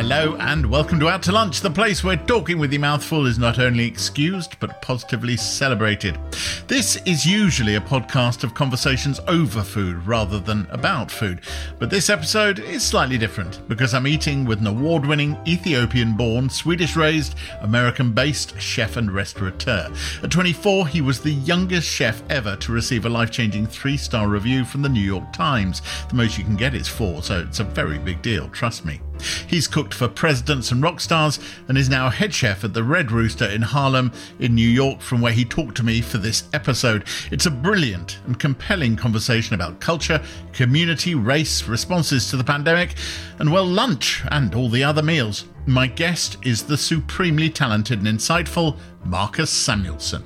Hello and welcome to Out to Lunch, the place where talking with your mouth full is not only excused but positively celebrated. This is usually a podcast of conversations over food rather than about food, but this episode is slightly different because I'm eating with an award winning Ethiopian born, Swedish raised, American based chef and restaurateur. At 24, he was the youngest chef ever to receive a life changing three star review from the New York Times. The most you can get is four, so it's a very big deal, trust me. He's cooked for presidents and rock stars and is now head chef at the Red Rooster in Harlem, in New York, from where he talked to me for this episode. It's a brilliant and compelling conversation about culture, community, race, responses to the pandemic, and well, lunch and all the other meals. My guest is the supremely talented and insightful Marcus Samuelsson.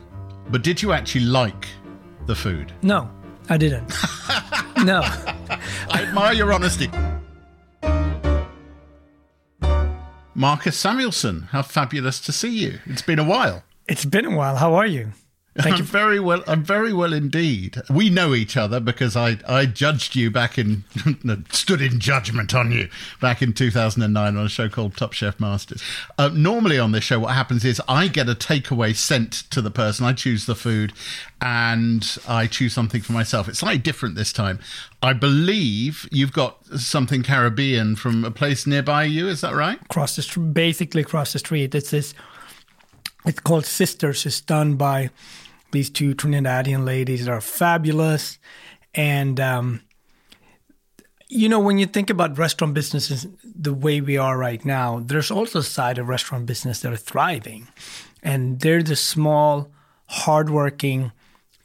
But did you actually like the food? No, I didn't. no. I admire your honesty. Marcus Samuelsson, how fabulous to see you. It's been a while. It's been a while. How are you? Thank I'm you. very well. I'm very well indeed. We know each other because I, I judged you back in, stood in judgment on you back in 2009 on a show called Top Chef Masters. Uh, normally on this show, what happens is I get a takeaway sent to the person. I choose the food and I choose something for myself. It's slightly different this time. I believe you've got something Caribbean from a place nearby you. Is that right? Across the basically across the street. It's this. It's called Sisters. It's done by these two Trinidadian ladies are fabulous. And, um, you know, when you think about restaurant businesses the way we are right now, there's also a side of restaurant business that are thriving. And they're the small, hardworking,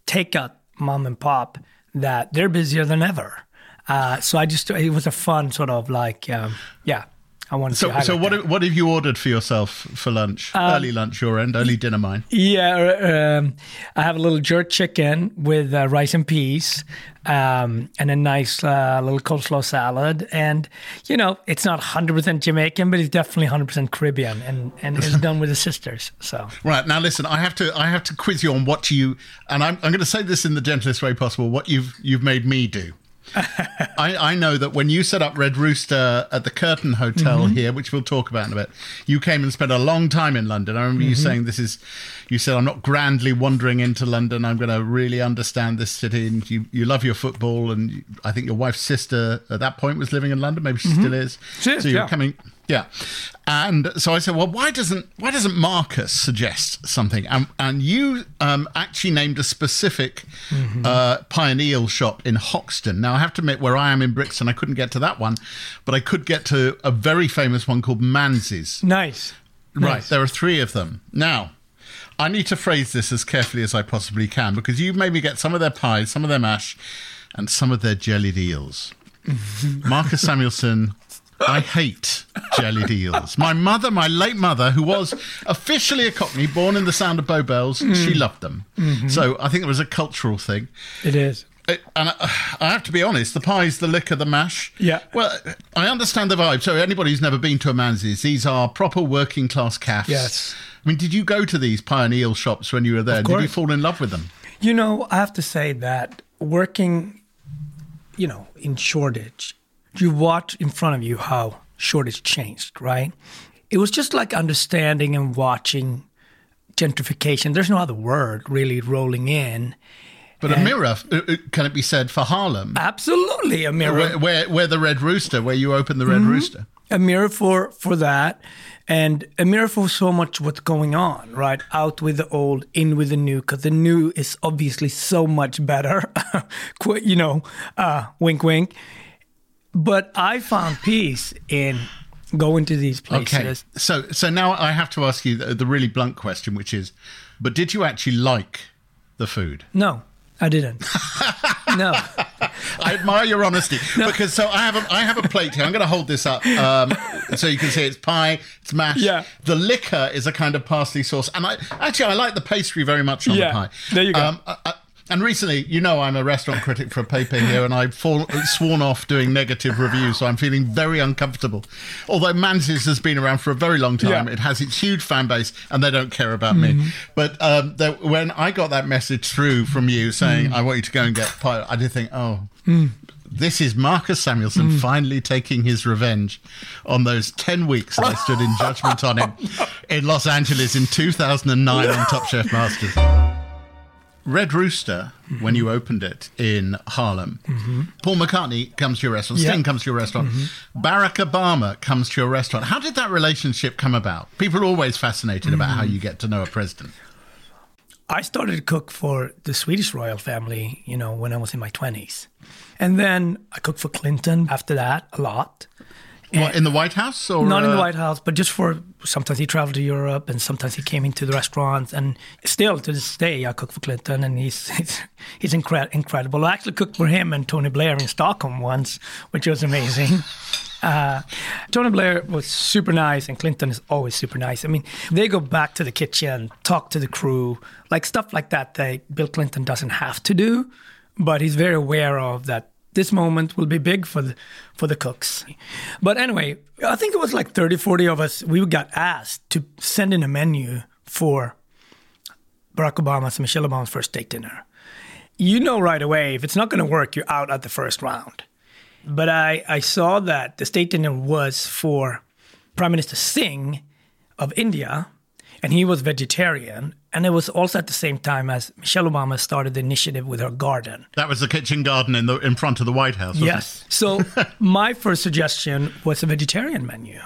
takeout mom and pop that they're busier than ever. Uh, so I just, it was a fun sort of like, um, yeah, I want to. So, so what? Have, what have you ordered for yourself for lunch? Um, early lunch, your end. Early dinner, mine. Yeah, um, I have a little jerk chicken with uh, rice and peas, um, and a nice uh, little coleslaw salad. And you know, it's not 100% Jamaican, but it's definitely 100% Caribbean, and and it's done with the sisters. So right now, listen, I have to I have to quiz you on what you, and I'm I'm going to say this in the gentlest way possible. What you've you've made me do. I, I, know that when you set up Red Rooster at the Curtain Hotel mm-hmm. here, which we'll talk about in a bit, you came and spent a long time in London. I remember mm-hmm. you saying this is, you said, I'm not grandly wandering into London. I'm going to really understand this city. And you, you love your football. And you, I think your wife's sister at that point was living in London. Maybe she mm-hmm. still is. She is, so you're yeah. coming yeah, and so I said, well, why doesn't why doesn't Marcus suggest something? And and you um, actually named a specific mm-hmm. uh, pie and eel shop in Hoxton. Now I have to admit, where I am in Brixton, I couldn't get to that one, but I could get to a very famous one called Manzi's. Nice, right? Nice. There are three of them now. I need to phrase this as carefully as I possibly can because you've made me get some of their pies, some of their mash, and some of their jellied eels. Marcus Samuelsson I hate jellied eels. My mother, my late mother, who was officially a Cockney, born in the sound of Bow Bells, mm. she loved them. Mm-hmm. So I think it was a cultural thing. It is. It, and I, I, have to be honest, the pies, the liquor, the mash. Yeah. Well, I understand the vibe. So anybody who's never been to a Manzi's, these are proper working class cafes. Yes. I mean, did you go to these pie and eel shops when you were there? Did you fall in love with them? You know, I have to say that working, you know, in Shoreditch you watch in front of you how Shoreditch changed, right? It was just like understanding and watching gentrification. There's no other word really rolling in. But and a mirror, uh, uh, can it be said for Harlem? Absolutely, a mirror. Where, where, where the Red Rooster, where you open the Red mm-hmm. Rooster. A mirror for for that, and a mirror for so much what's going on, right? Out with the old, in with the new, because the new is obviously so much better. you know, uh, wink, wink. But I found peace in going to these places. Okay. So, so now I have to ask you the, the really blunt question, which is, but did you actually like the food? No, I didn't. no. I admire your honesty no. because so I have a I have a plate here. I'm going to hold this up um, so you can see it's pie, it's mash. Yeah. The liquor is a kind of parsley sauce, and I actually I like the pastry very much on yeah. the pie. There you go. Um, I, and recently, you know, I'm a restaurant critic for a paper here, and I've fall, sworn off doing negative reviews, so I'm feeling very uncomfortable. Although Manzi's has been around for a very long time, yeah. it has its huge fan base, and they don't care about mm-hmm. me. But um, the, when I got that message through from you saying, mm. I want you to go and get pie, I did think, oh, mm. This is Marcus Samuelsson Mm. finally taking his revenge on those 10 weeks that I stood in judgment on him in Los Angeles in 2009 on Top Chef Masters. Red Rooster, when you opened it in Harlem, mm-hmm. Paul McCartney comes to your restaurant, Yeah. Sting comes to your restaurant, mm-hmm. Barack Obama comes to your restaurant. How did that relationship come about? People are always fascinated about how mm-hmm. you get to know a president. I started to cook for the Swedish royal family, you know, when I was in my 20s. And then I cooked for Clinton after that a lot. What, in the White House? Or, Not in the uh, White House, but just for sometimes he traveled to Europe and sometimes he came into the restaurants. And still to this day, I cook for Clinton and he's he's, he's incre- incredible. I actually cooked for him and Tony Blair in Stockholm once, which was amazing. Uh, Tony Blair was super nice, and Clinton is always super nice. I mean, they go back to the kitchen, talk to the crew, like stuff like that. That Bill Clinton doesn't have to do, but he's very aware of that. This moment will be big for the for the cooks. But anyway, I think it was like 30, 40 of us. We got asked to send in a menu for Barack Obama's and Michelle Obama's first date dinner. You know right away if it's not going to work, you're out at the first round. But I, I saw that the state dinner was for Prime Minister Singh of India, and he was vegetarian. And it was also at the same time as Michelle Obama started the initiative with her garden. That was the kitchen garden in the in front of the White House. Yes. So my first suggestion was a vegetarian menu.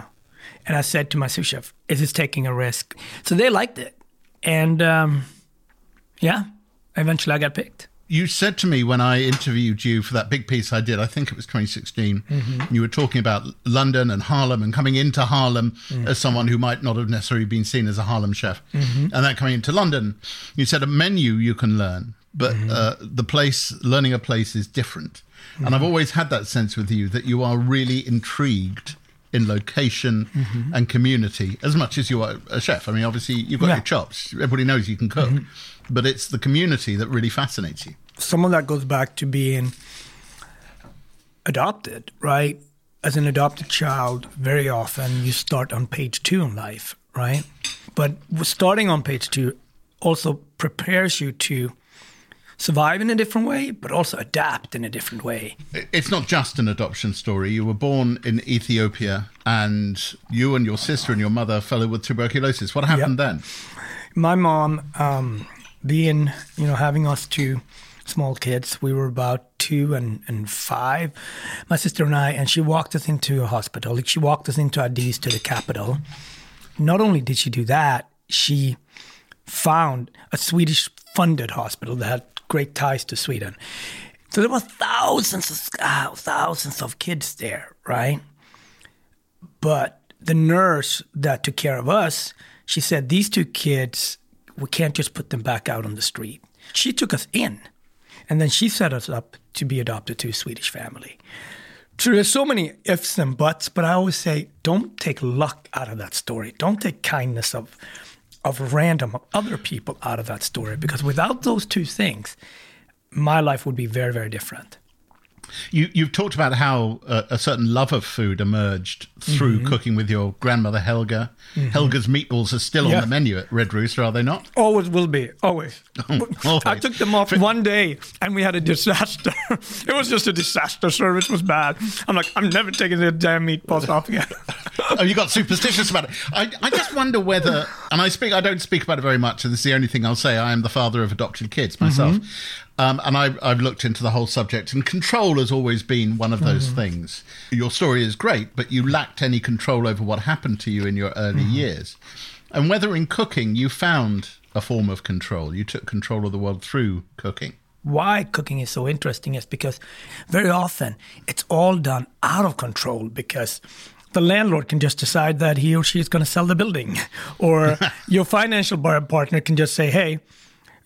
And I said to my sous chef, is this taking a risk? So they liked it. And um, yeah, eventually I got picked. You said to me when I interviewed you for that big piece I did, I think it was 2016, Mm-hmm. you were talking about London and Harlem and coming into Harlem Mm. as someone who might not have necessarily been seen as a Harlem chef. Mm-hmm. And then coming into London, you said a menu you can learn, but Mm-hmm. uh, the place, learning a place is different. And Mm-hmm. I've always had that sense with you that you are really intrigued in location Mm-hmm. and community as much as you are a chef. I mean, obviously, you've got Yeah. your chops. Everybody knows you can cook, but it's the community that really fascinates you. some of that goes back to being adopted, right? As an adopted child, very often you start on page two in life, right? But starting on page two also prepares you to survive in a different way, but also adapt in a different way. It's not just an adoption story. You were born in Ethiopia, and you and your sister and your mother fell ill with tuberculosis. What happened then? My mom, um, being, you know, having us two small kids, we were about two and, and five, my sister and I, and she walked us into a hospital. Like She walked us into Addis to the capital. Not only did she do that, she found a Swedish funded hospital that had great ties to Sweden. So there were thousands of uh, thousands of kids there, right? But the nurse that took care of us, she said, These two kids, we can't just put them back out on the street. She took us in, and then she set us up to be adopted to a Swedish family. So there's so many ifs and buts, but I always say, don't take luck out of that story. Don't take kindness of of random other people out of that story because without those two things, my life would be very, very different. You, you've talked about how uh, a certain love of food emerged through Mm-hmm. cooking with your grandmother Helga. Helga's meatballs are still Yeah. on the menu at Red Rooster, are they not? Always will be, always. always. I took them off one day and we had a disaster. it was just a disaster. Service it was bad. I'm like, I'm never taking the damn meatballs off again. oh, you got superstitious about it. I, I just wonder whether, and I speak, I don't speak about it very much, and this is the only thing I'll say. I am the father of adopted kids myself, um, and I, I've looked into the whole subject. And control has always been one of those things. Your story is great, but you lacked any control over what happened to you in your early years, and whether in cooking you found a form of control. You took control of the world through cooking. Why cooking is so interesting is because very often it's all done out of control because the landlord can just decide that he or she is going to sell the building, or your financial partner can just say, "Hey,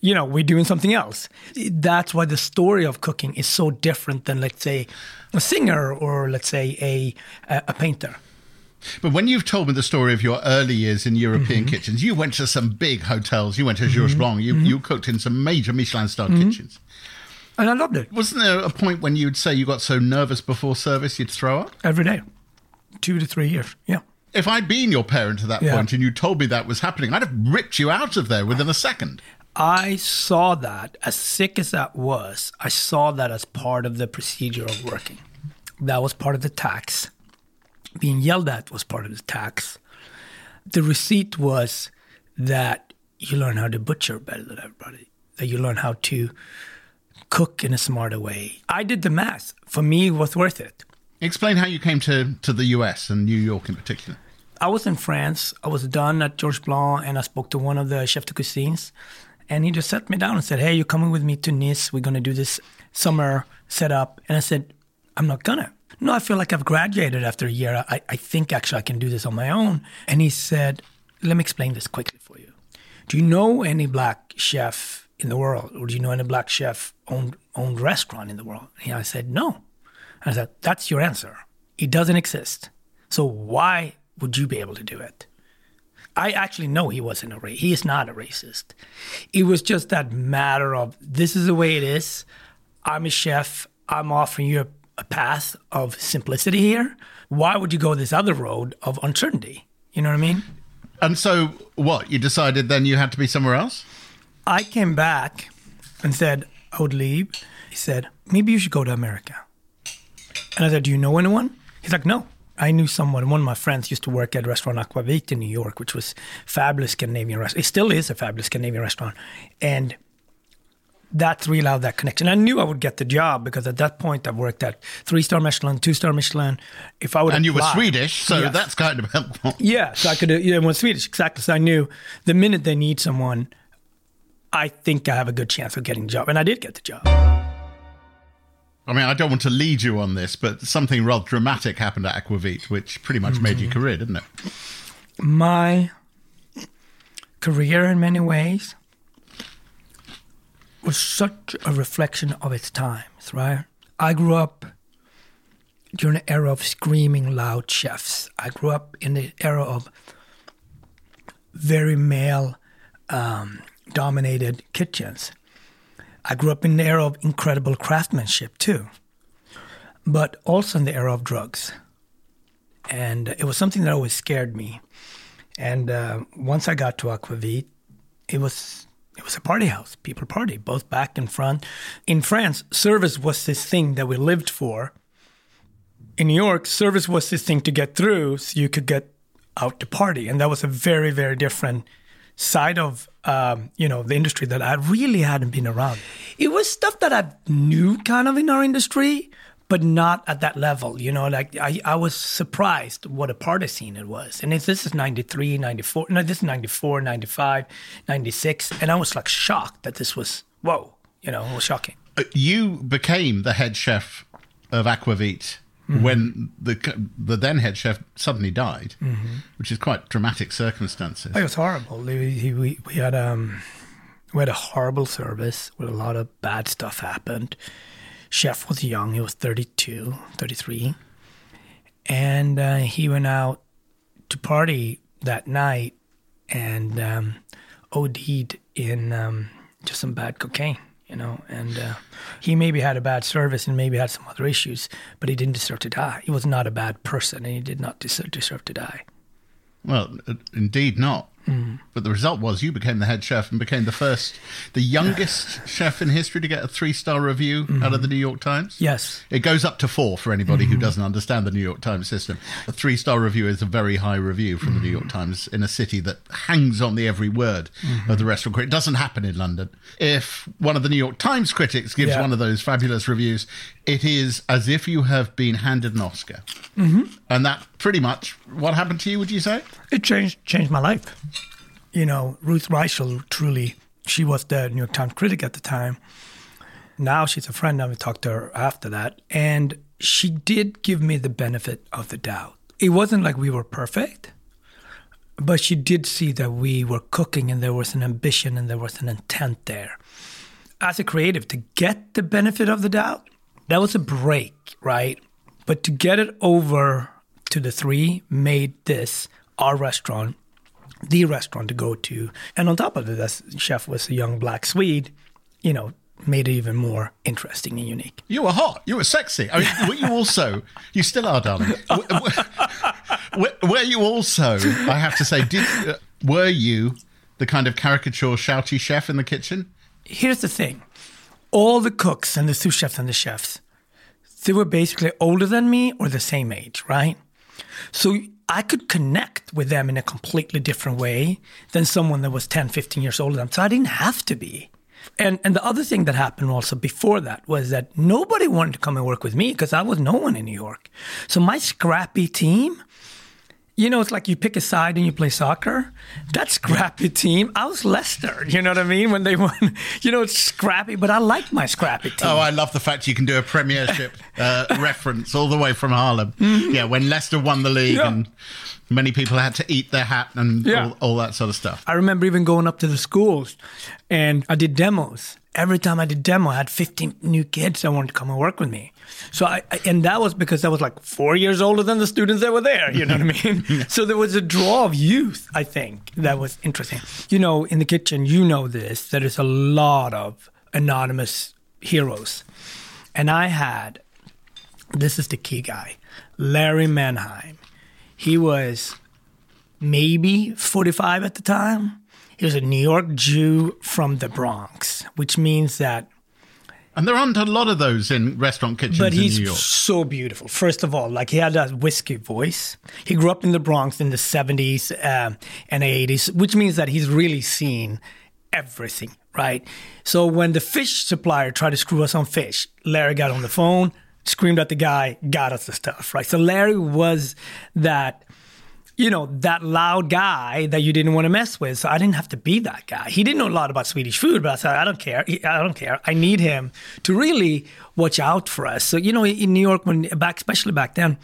you know, we're doing something else." That's why the story of cooking is so different than, let's say, a singer or let's say a a, a painter. But when you've told me the story of your early years in European mm-hmm. kitchens, you went to some big hotels. You went to Georges mm-hmm. Blanc. You, mm-hmm. you cooked in some major Michelin-starred kitchens. And I loved it Wasn't there a point when you'd say you got so nervous before service you'd throw up? every day, two to three years. Yeah. If I'd been your parent at that Yeah. point and you told me that was happening, I'd have ripped you out of there within a second. I saw that, as sick as that was, I saw that as part of the procedure of working. That was part of the tax. Being yelled at was part of the tax. The receipt was that you learn how to butcher better than everybody, that you learn how to cook in a smarter way. I did the math. For me, it was worth it. Explain how you came to, to the US and New York in particular. I was in France. I was done at Georges Blanc, and I spoke to one of the chef de cuisines, and he just sat me down and said, "Hey, you're coming with me to Nice. We're gonna do this summer setup." And I said, "I'm not gonna." No, I feel like I've graduated after a year. I, I think actually I can do this on my own. And he said, "Let me explain this quickly for you. Do you know any black chef in the world, or do you know any black chef owned owned restaurant in the world?" And I said, "No." And I said, "That's your answer. It doesn't exist. So why would you be able to do it? I actually know he wasn't a racist. He is not a racist. It was just that matter of this is the way it is. I'm a chef. I'm offering you a, a path of simplicity here. Why would you go this other road of uncertainty? You know what I mean? And so, what? You decided then you had to be somewhere else? I came back and said I would leave. He said, maybe you should go to America. And I said, do you know anyone? He's like, no. I knew someone. One of my friends used to work at restaurant Aquavit in New York, which was fabulous Scandinavian restaurant. It still is a fabulous Scandinavian restaurant, and that's really how that connection. I knew I would get the job because at that point I worked at three star Michelin, two star Michelin. If I would, and you were Swedish, so Yes. that's kind of helpful. Yeah, so I could. Yeah, I was Swedish exactly. So I knew the minute they need someone, I think I have a good chance of getting the job, and I did get the job. I mean, I don't want to lead you on this, but something rather dramatic happened at Aquavit, which pretty much made your career, didn't it? my career in many ways was such a reflection of its times, right? I grew up during an era of screaming loud chefs. I grew up in the era of very male um, dominated kitchens. I grew up in the era of incredible craftsmanship too, but also in the era of drugs. And it was something that always scared me. And uh, once I got to Aquavit, it was it was a party house. People party both back and front. In France, service was this thing that we lived for. In New York, service was this thing to get through, so you could get out to party, and that was a very very different side of um, you know the industry that I really hadn't been around. It was stuff that I knew kind of in our industry, but not at that level. You know, like I, I was surprised what a party scene it was. And this is 93, 94, no, this is 94, 95, 96. And I was like shocked that this was, whoa, you know, it was shocking. Uh, You became the head chef of Aquavit when the the then head chef suddenly died, which is quite dramatic circumstances. It was horrible. We, we, we had um, we had a horrible service where a lot of bad stuff happened. Chef was young; he was 32, 33, and uh, he went out to party that night and um, OD'd in um, just some bad cocaine. You know, and uh, he maybe had a bad service and maybe had some other issues, but he didn't deserve to die. He was not a bad person, and he did not deserve, deserve to die. Well, uh, indeed not. Mm. But the result was you became the head chef and became the first, the youngest chef in history to get a three star review out of the mm-hmm. New York Times. Yes. It goes up to four for anybody who mm-hmm. doesn't understand the New York Times system. A three star review is a very high review from the New York mm. Times in a city that hangs on the every word of mm-hmm. the restaurant critic. It doesn't happen in London. If one of the New York Times critics gives Yeah. one of those fabulous reviews, it is as if you have been handed an Oscar. And that pretty much what happened to you, would you say? It changed changed my life. You know, Ruth Reichl truly, she was the New York Times critic at the time. Now she's a friend, I have talked to her after that. And she did give me the benefit of the doubt. It wasn't like we were perfect, but she did see that we were cooking and there was an ambition and there was an intent there. As a creative, to get the benefit of the doubt, that was a break, right? But to get it over to the three made this our restaurant the restaurant to go to. And on top of it, that chef was a young black Swede, you know, made it even more interesting and unique. You were hot. You were sexy. I mean, were you also? You still are, darling. Were, were you also? I have to say, did uh, were you the kind of caricature shouty chef in the kitchen? Here's the thing all the cooks and the sous chefs and the chefs, they were basically older than me or the same age, right? So I could connect with them in a completely different way than someone that was 10, 15 years older than. So I didn't have to be. And and the other thing that happened also before that was that nobody wanted to come and work with me because I was no one in New York. So my scrappy team, you know, it's like you pick a side and you play soccer. That scrappy team, I was Leicester. You know what I mean? When they won, you know, it's scrappy, but I like my scrappy team. Oh, I love the fact you can do a Premiership uh, reference all the way from Harlem. Yeah, when Leicester won the league Yeah. and many people had to eat their hat and Yeah. all, all that sort of stuff. I remember even going up to the schools and I did demos. Every time I did demo, I had 15 new kids that wanted to come and work with me. So I, I and that was because I was like four years older than the students that were there. You know what I mean? so there was a draw of youth. I think that was interesting. You know, in the kitchen, you know this. There is a lot of anonymous heroes, and I had. This is the key guy, Larry Mannheim. He was maybe 45 at the time. He was a New York Jew from the Bronx, which means that, And there aren't a lot of those in restaurant kitchens but in New York. so beautiful. First of all, like he had that whiskey voice. He grew up in the Bronx in the 70s um, and 80s, which means that he's really seen everything, right? So when the fish supplier tried to screw us on fish, Larry got on the phone, screamed at the guy, got us the stuff, right? So Larry was that you know, that loud guy that you didn't want to mess with. So I didn't have to be that guy. He didn't know a lot about Swedish food, but I said, I don't care. I don't care. I need him to really watch out for us. So, you know, in New York, when back, especially back then,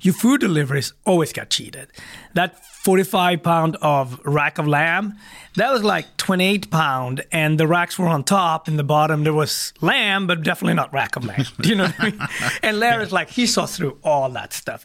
your food deliveries always got cheated. That 45 pound of rack of lamb, that was like 28 pound, and the racks were on top. In the bottom, there was lamb, but definitely not rack of lamb. Do you know what I mean? And Larry's like, he saw through all that stuff.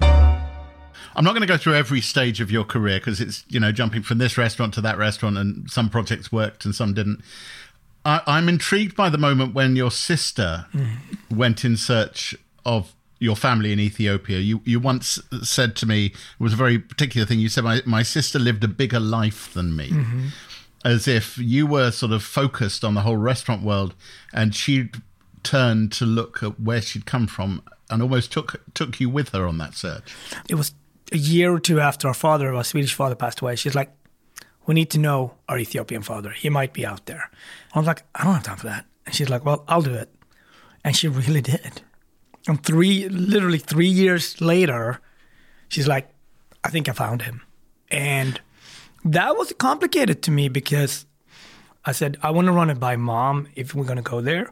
I'm not going to go through every stage of your career because it's you know jumping from this restaurant to that restaurant, and some projects worked and some didn't. I, I'm intrigued by the moment when your sister mm. went in search of your family in Ethiopia. You you once said to me it was a very particular thing. You said my my sister lived a bigger life than me. Mm-hmm. As if you were sort of focused on the whole restaurant world, and she turned to look at where she'd come from, and almost took took you with her on that search. it was a year or two after our father, our Swedish father, passed away. She's like, "We need to know our Ethiopian father. He might be out there." I was like, "I don't have time for that." And she's like, "Well, I'll do it," and she really did. And three, literally three years later, she's like, "I think I found him," and that was complicated to me because I said, I want to run it by mom if we're going to go there.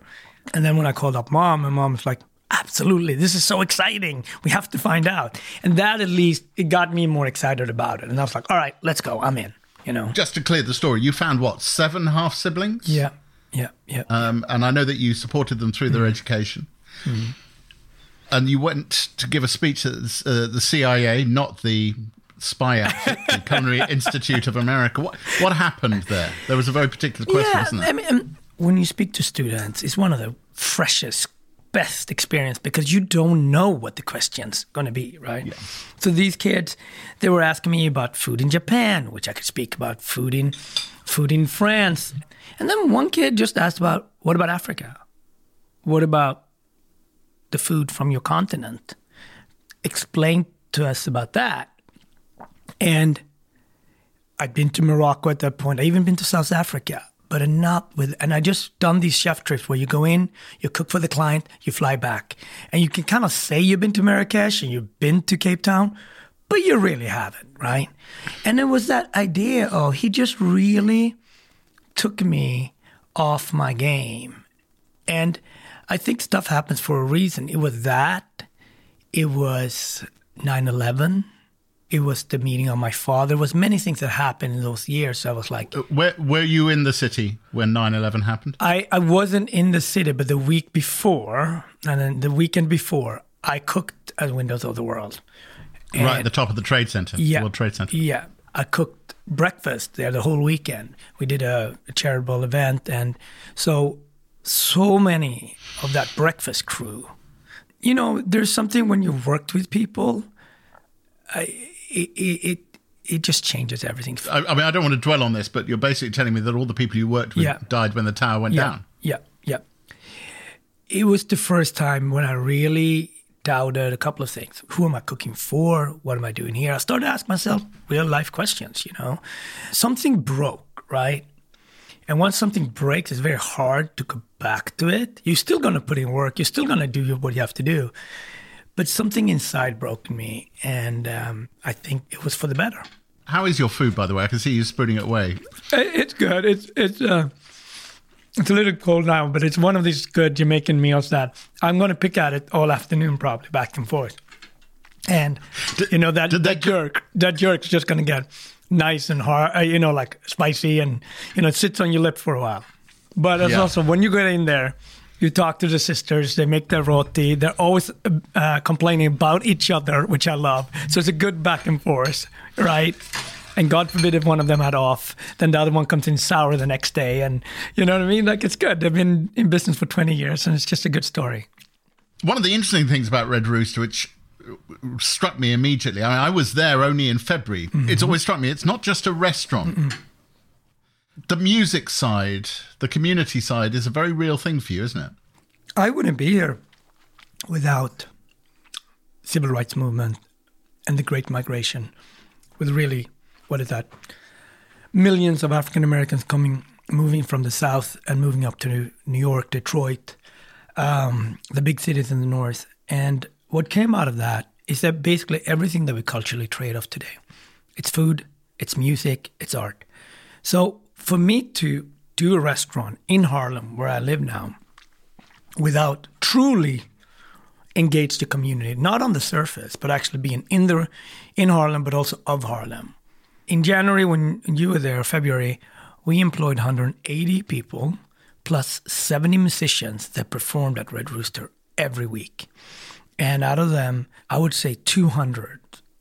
And then when I called up mom, and mom was like, absolutely, this is so exciting. We have to find out. And that at least, it got me more excited about it. And I was like, all right, let's go. I'm in, you know? Just to clear the story, you found what seven half siblings? Yeah, yeah, yeah. Um, and I know that you supported them through their education. And you went to give a speech at uh, the CIA, not the spy outfit, the Culinary Institute of America. What what happened there? There was a very particular question, yeah, wasn't there? I mean, um, when you speak to students, it's one of the freshest, best experience because you don't know what the question's going to be, right? So these kids, they were asking me about food in Japan, which I could speak about food in food in France, and then one kid just asked about what about Africa? What about the food from your continent? Explain to us about that. And I'd been to Morocco at that point. I even been to South Africa, but not with. And I just done these chef trips where you go in, you cook for the client, you fly back, and you can kind of say you've been to Marrakesh and you've been to Cape Town, but you really haven't, right? And it was that idea of he just really took me off my game. And I think stuff happens for a reason. It was that, it was 9 11, it was the meeting of my father. There was many things that happened in those years. So I was like, uh, Where, were you in the city when 9 11 happened? I, I wasn't in the city, but the week before, and then the weekend before, I cooked at Windows of the World. right at the top of the Trade Center, Yeah. World Trade Center. Yeah. I cooked breakfast there the whole weekend. We did a, a charitable event. And so, so many of that breakfast crew, you know, there's something when you worked with people, I, it, it, it, just changes everything. I, I mean, I don't want to dwell on this, but you're basically telling me that all the people you worked with Yeah. died when the tower went yeah, down. Yeah, yeah. It was the first time when I really doubted a couple of things. Who am I cooking for? What am I doing here? I started to ask myself real life questions, you know. Something broke, right? And once something breaks, it's very hard to go back to it. You're still going to put in work. You're still going to do what you have to do. But something inside broke me. And um, I think it was for the better. How is your food, by the way? I can see you spooning it away. It's good. It's it's uh, it's a little cold now, but it's one of these good Jamaican meals that I'm going to pick at it all afternoon, probably back and forth. And you know that did that they- jerk, that jerk's just going to get nice and hard, uh, you know, like spicy, and you know, it sits on your lip for a while. But it's Yeah. also when you get in there, you talk to the sisters. They make their roti. They're always uh, complaining about each other, which I love. So it's a good back and forth, right? And God forbid if one of them had off, then the other one comes in sour the next day, and you know what I mean? Like it's good. They've been in business for twenty years, and it's just a good story. One of the interesting things about Red Rooster, which struck me immediately, I, mean, I was there only in February. It's always struck me, it's not just a restaurant. The music side, the community side is a very real thing for you, isn't it? I wouldn't be here without civil rights movement and the Great Migration, with really what is that? Millions of African Americans coming, moving from the South and moving up to New York, Detroit, um, the big cities in the North. And what came out of that is that basically everything that we culturally trade off today, it's food, it's music, it's art. So for me to do a restaurant in Harlem, where I live now, without truly engage the community, not on the surface, but actually being in the in Harlem, but also of Harlem. In January, when you were there, February, we employed 180 people plus 70 musicians that performed at Red Rooster every week. And out of them, I would say 200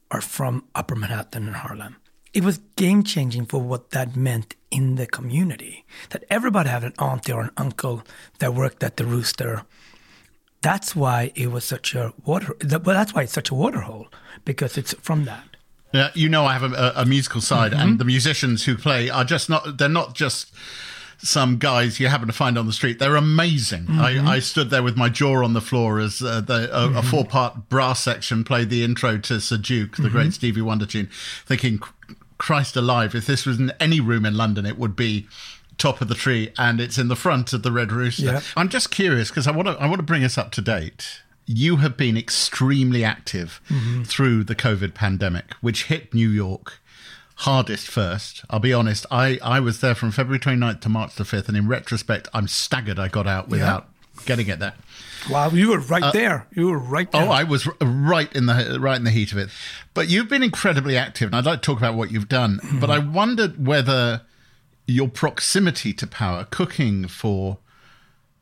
are from Upper Manhattan and Harlem. It was game changing for what that meant in the community. That everybody had an auntie or an uncle that worked at the Rooster. That's why it was such a water. that- Well, that's why it's such a water hole because it's from that. Yeah, you know, I have a, a musical side, and mm-hmm. the musicians who play are just not—they're not just some guys you happen to find on the street. They're amazing. I, mm-hmm. I stood there with my jaw on the floor as uh, the, a, a mm-hmm. four-part brass section played the intro to Sir Duke, the great Stevie Wonder tune, thinking, "Christ alive! If this was in any room in London, it would be." Top of the tree, and it's in the front of the Red Rooster. Yeah. I'm just curious because I want to I want to bring us up to date. You have been extremely active mm-hmm. through the COVID pandemic, which hit New York hardest first. I'll be honest, I, I was there from February 29th to March the 5th, and in retrospect, I'm staggered I got out without getting get there. Wow, you were right uh, there. You were right oh, there. Oh, I was r- right in the right in the heat of it. But you've been incredibly active, and I'd like to talk about what you've done. Hmm. But I wondered whether your proximity to power, cooking for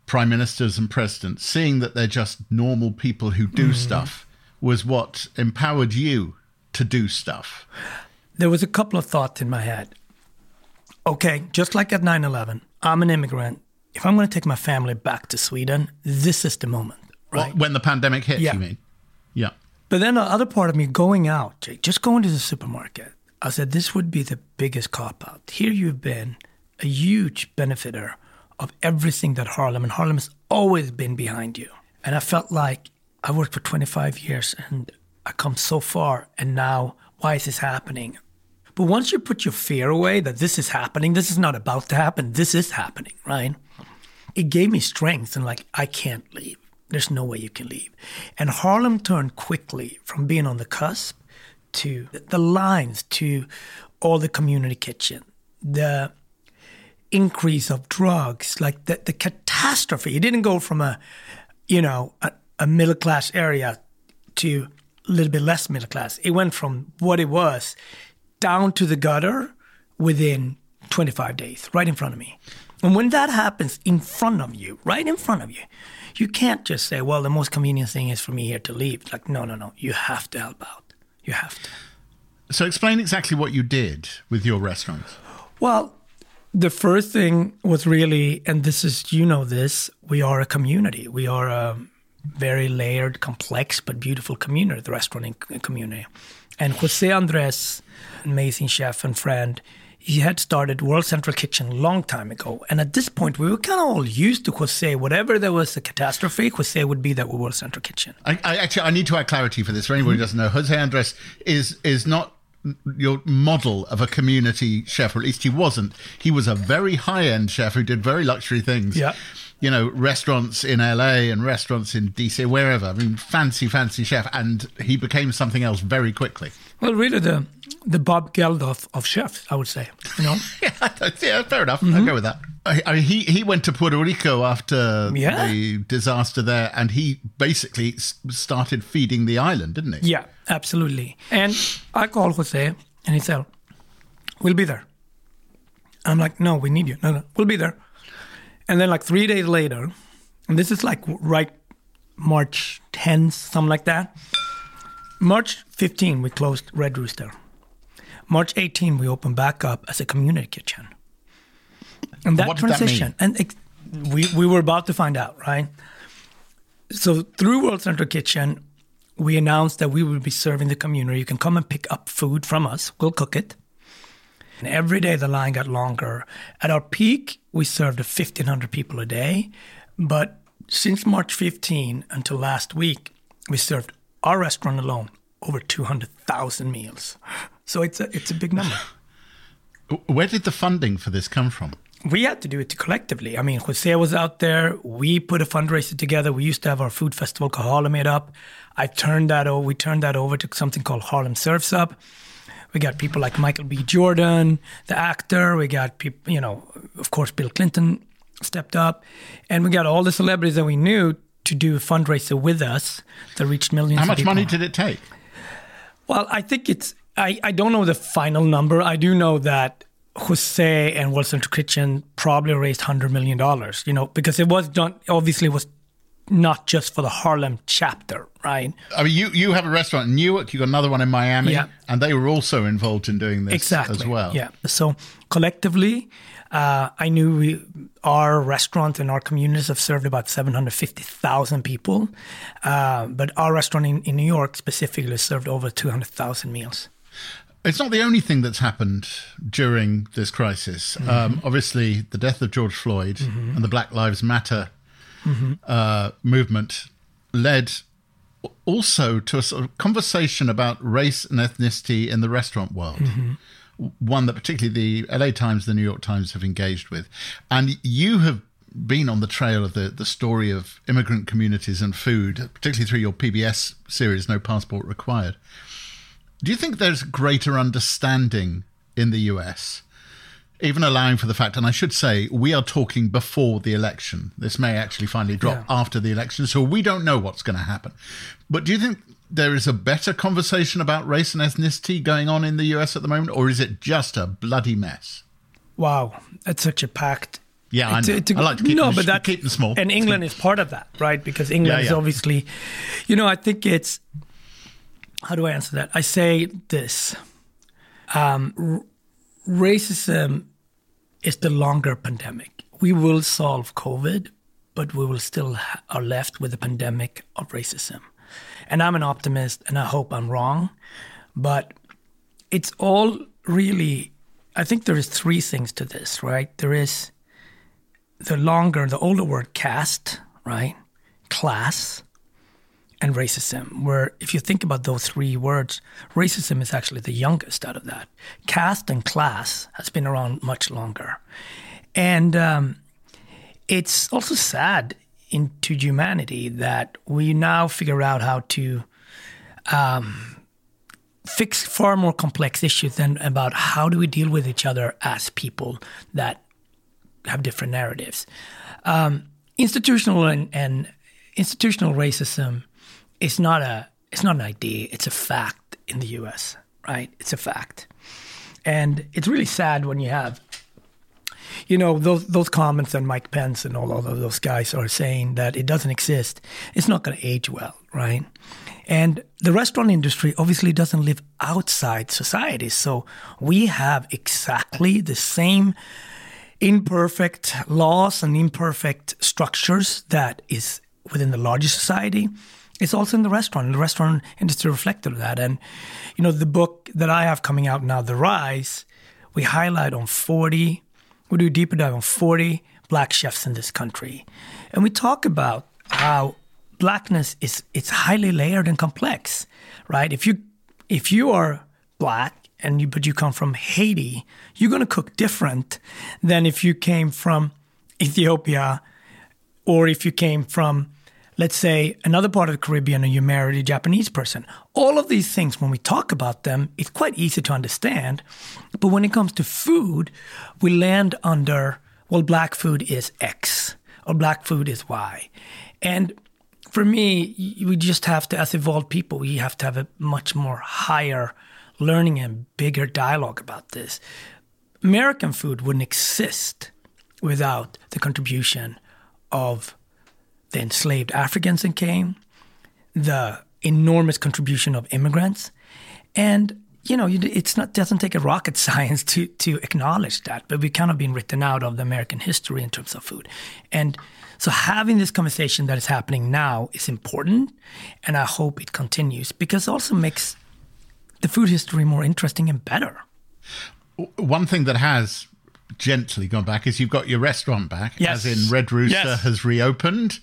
prime ministers and presidents, seeing that they're just normal people who do hmm. stuff, was what empowered you to do stuff. there was a couple of thoughts in my head. Okay, just like at 9 11, I'm an immigrant. If I'm going to take my family back to Sweden, this is the moment, right? When the pandemic hit, Yeah. you mean? Yeah. But then the other part of me going out, just going to the supermarket, I said, this would be the biggest cop out. Here you've been a huge benefiter of everything that Harlem, and Harlem has always been behind you. And I felt like I worked for 25 years and I come so far, and now why is this happening? But once you put your fear away that this is happening, this is not about to happen, this is happening, right? It gave me strength and like, I can't leave. There's no way you can leave. And Harlem turned quickly from being on the cusp to the lines to all the community kitchen, the increase of drugs, like the, the catastrophe. It didn't go from a, you know, a, a middle class area to a little bit less middle class. It went from what it was down to the gutter within 25 days, right in front of me. And when that happens in front of you, right in front of you, you can't just say, well, the most convenient thing is for me here to leave. Like, no, no, no. You have to help out. You have to. So explain exactly what you did with your restaurants. Well, the first thing was really, and this is, you know, this, we are a community. We are a very layered, complex, but beautiful community, the restaurant community. And Jose Andres, amazing chef and friend, he had started World Central Kitchen a long time ago. And at this point, we were kind of all used to Jose. Whatever there was a catastrophe, Jose would be there with World Central Kitchen. I, I actually I need to add clarity for this for anybody who mm-hmm. doesn't know. Jose Andres is is not your model of a community chef, or at least he wasn't. He was a very high end chef who did very luxury things. Yeah. You know, restaurants in LA and restaurants in DC, wherever. I mean, fancy, fancy chef. And he became something else very quickly. Well, really, the the Bob Geldof of chefs, I would say. You know, yeah, yeah, fair enough. I'll go with that. I, I mean, he he went to Puerto Rico after Yeah. the disaster there, and he basically s- started feeding the island, didn't he? yeah, absolutely. And I called Jose, and he said, "We'll be there." I'm like, "No, we need you. No, no, we'll be there." And then, like three days later, and this is like right March 10th, something like that. March 15, we closed Red Rooster. March 18, we opened back up as a community kitchen. And that did that transition, and ex- we, we were about to find out, right? So through World Central Kitchen, we announced that we will be serving the community. You can come and pick up food from us. We'll cook it. And every day the line got longer. At our peak, we served 1,500 people a day. But since March 15 until last week, we served our restaurant alone over 200,000 meals. So it's a, it's a big number. Where did the funding for this come from? we had to do it collectively. I mean, Jose was out there. We put a fundraiser together. We used to have our food festival called Harlem EatUp. I turned that over. We turned that over to something called Harlem Serves Up. We got people like Michael B. Jordan, the actor. We got people, you know, of course, Bill Clinton stepped up, and we got all the celebrities that we knew to do a fundraiser with us that reached millions. How much money did it take? Well, I think it's. I, I don't know the final number. I do know that Jose and World Central Kitchen probably raised hundred million dollars. You know, because it was done. Obviously, it was not just for the Harlem chapter, right? I mean, you you have a restaurant in Newark. You got another one in Miami, Yeah. and they were also involved in doing this Exactly. as well. Yeah. So collectively, uh, I knew we, our restaurant and our communities have served about 750,000 people. Uh, but our restaurant in, in New York specifically served over 200,000 meals. It's not the only thing that's happened during this crisis. Mm-hmm. Um, obviously, the death of George Floyd and the Black Lives Matter uh, movement led also to a sort of conversation about race and ethnicity in the restaurant world. One that particularly the LA Times, the New York Times have engaged with. And you have been on the trail of the, the story of immigrant communities and food, particularly through your PBS series, No Passport Required. Do you think there's greater understanding in the US, even allowing for the fact, and I should say, we are talking before the election. This may actually finally drop after the election, so we don't know what's going to happen. But do you think there is a better conversation about race and ethnicity going on in the US at the moment, or is it just a bloody mess? Wow, that's such a packed. Yeah, I it's a- I like to keep no, them- but that keep them small. And England is part of that, right? Because England Yeah, is obviously, you know, I think it's. How do I answer that? I say this: um, r- racism is the longer pandemic. We will solve COVID, but we will still ha- are left with a pandemic of racism. And I'm an optimist, and I hope I'm wrong, but it's all really i think there is three things to this right there is the longer the older word caste right class and racism where if you think about those three words racism is actually the youngest out of that caste and class has been around much longer and um, it's also sad into humanity that we now figure out how to fix far more complex issues than about how do we deal with each other as people that have different narratives. Um, institutional and, and institutional racism is not a it's not an idea; it's a fact in the U.S. Right? It's a fact, and it's really sad when you have you know those those comments that Mike Pence and all of those guys are saying that it doesn't exist. It's not going to age well, right? And the restaurant industry obviously doesn't live outside society, so we have exactly the same imperfect laws and imperfect structures that is within the larger society. It's also in the restaurant. The restaurant industry reflected that. And, you know, the book that I have coming out now, The Rise, we highlight on 40 we do a deeper dive on 40 black chefs in this country. And we talk about how blackness is it's highly layered and complex, right? If you if you are black and you but you come from Haiti, you're going to cook different than if you came from Ethiopia or if you came from let's say another part of the Caribbean and you married a Japanese person. All of these things, when we talk about them, it's quite easy to understand. But when it comes to food, we land under, well, black food is X or black food is Y. And for me, we just have to, as evolved people, we have to have a much more higher learning and bigger dialogue about this. American food wouldn't exist without the contribution of the enslaved Africans that came, the enormous contribution of immigrants, and you know, it's not doesn't take a rocket science to to acknowledge that, but we've kind of been written out of the American history in terms of food, and so having this conversation that is happening now is important, and I hope it continues because it also makes the food history more interesting and better. One thing that has gently gone back is you've got your restaurant back, yes. as in Red Rooster yes. has reopened,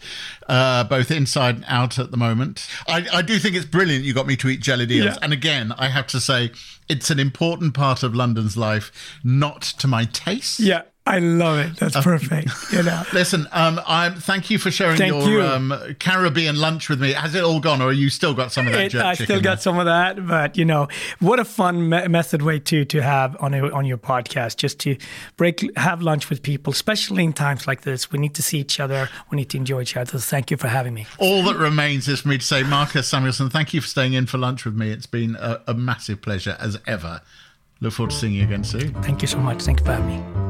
uh, both inside and out at the moment. I, I, do think it's brilliant you got me to eat jelly eels. Yeah. And again, I have to say, it's an important part of London's life, not to my taste. Yeah. I love it. That's uh, perfect. You know. Listen, um, I'm thank you for sharing thank your you. Um, Caribbean lunch with me. Has it all gone, or are you still got some of that? It, I still got there? some of that, but you know, what a fun me- method way to to have on a, on your podcast, just to break, have lunch with people, especially in times like this. We need to see each other. We need to enjoy each other. So thank you for having me. All that remains is for me to say, Marcus Samuelsson, thank you for staying in for lunch with me. It's been a, a massive pleasure as ever. Look forward to seeing you again soon. Thank you so much. Thank you for having me.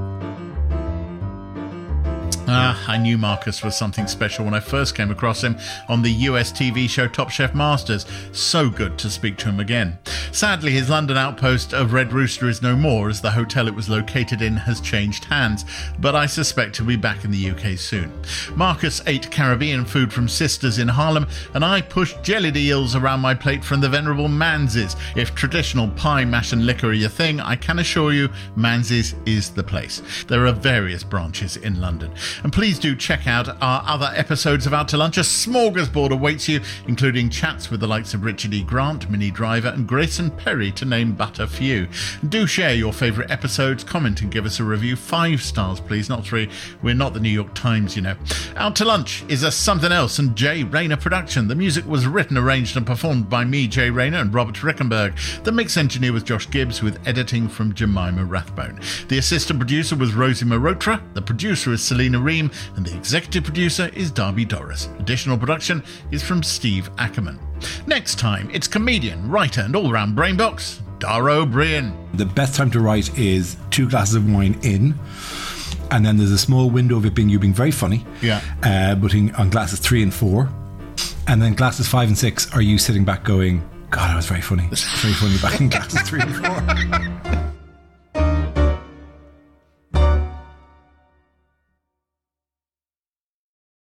Ah, I knew Marcus was something special when I first came across him on the US TV show Top Chef Masters. So good to speak to him again. Sadly, his London outpost of Red Rooster is no more as the hotel it was located in has changed hands, but I suspect he'll be back in the UK soon. Marcus ate Caribbean food from Sisters in Harlem, and I pushed jellied eels around my plate from the venerable Manze's. If traditional pie, mash, and liquor are your thing, I can assure you Manze's is the place. There are various branches in London. And please do check out our other episodes of Out to Lunch. A smorgasbord awaits you, including chats with the likes of Richard E. Grant, Minnie Driver, and Grayson Perry, to name but a few. Do share your favourite episodes, comment and give us a review. Five stars, please, not three. We're not the New York Times, you know. Out to Lunch is a Somethin' Else and Jay Rayner production. The music was written, arranged, and performed by me, Jay Rayner, and Robert Rickenberg. The mix engineer was Josh Gibbs, with editing from Jemima Rathbone. The assistant producer was Rosie Marotra. The producer is Selena And the executive producer is Darby Dorras. Additional production is from Steve Ackerman. Next time, it's comedian, writer, and all round brainbox, Dara Ó Briain. The best time to write is two glasses of wine in. And then there's a small window of it being you being very funny. Yeah. Uh, but in, on glasses three and four. And then glasses five and six are you sitting back going, God, I was very funny. Very funny back in glasses three and four.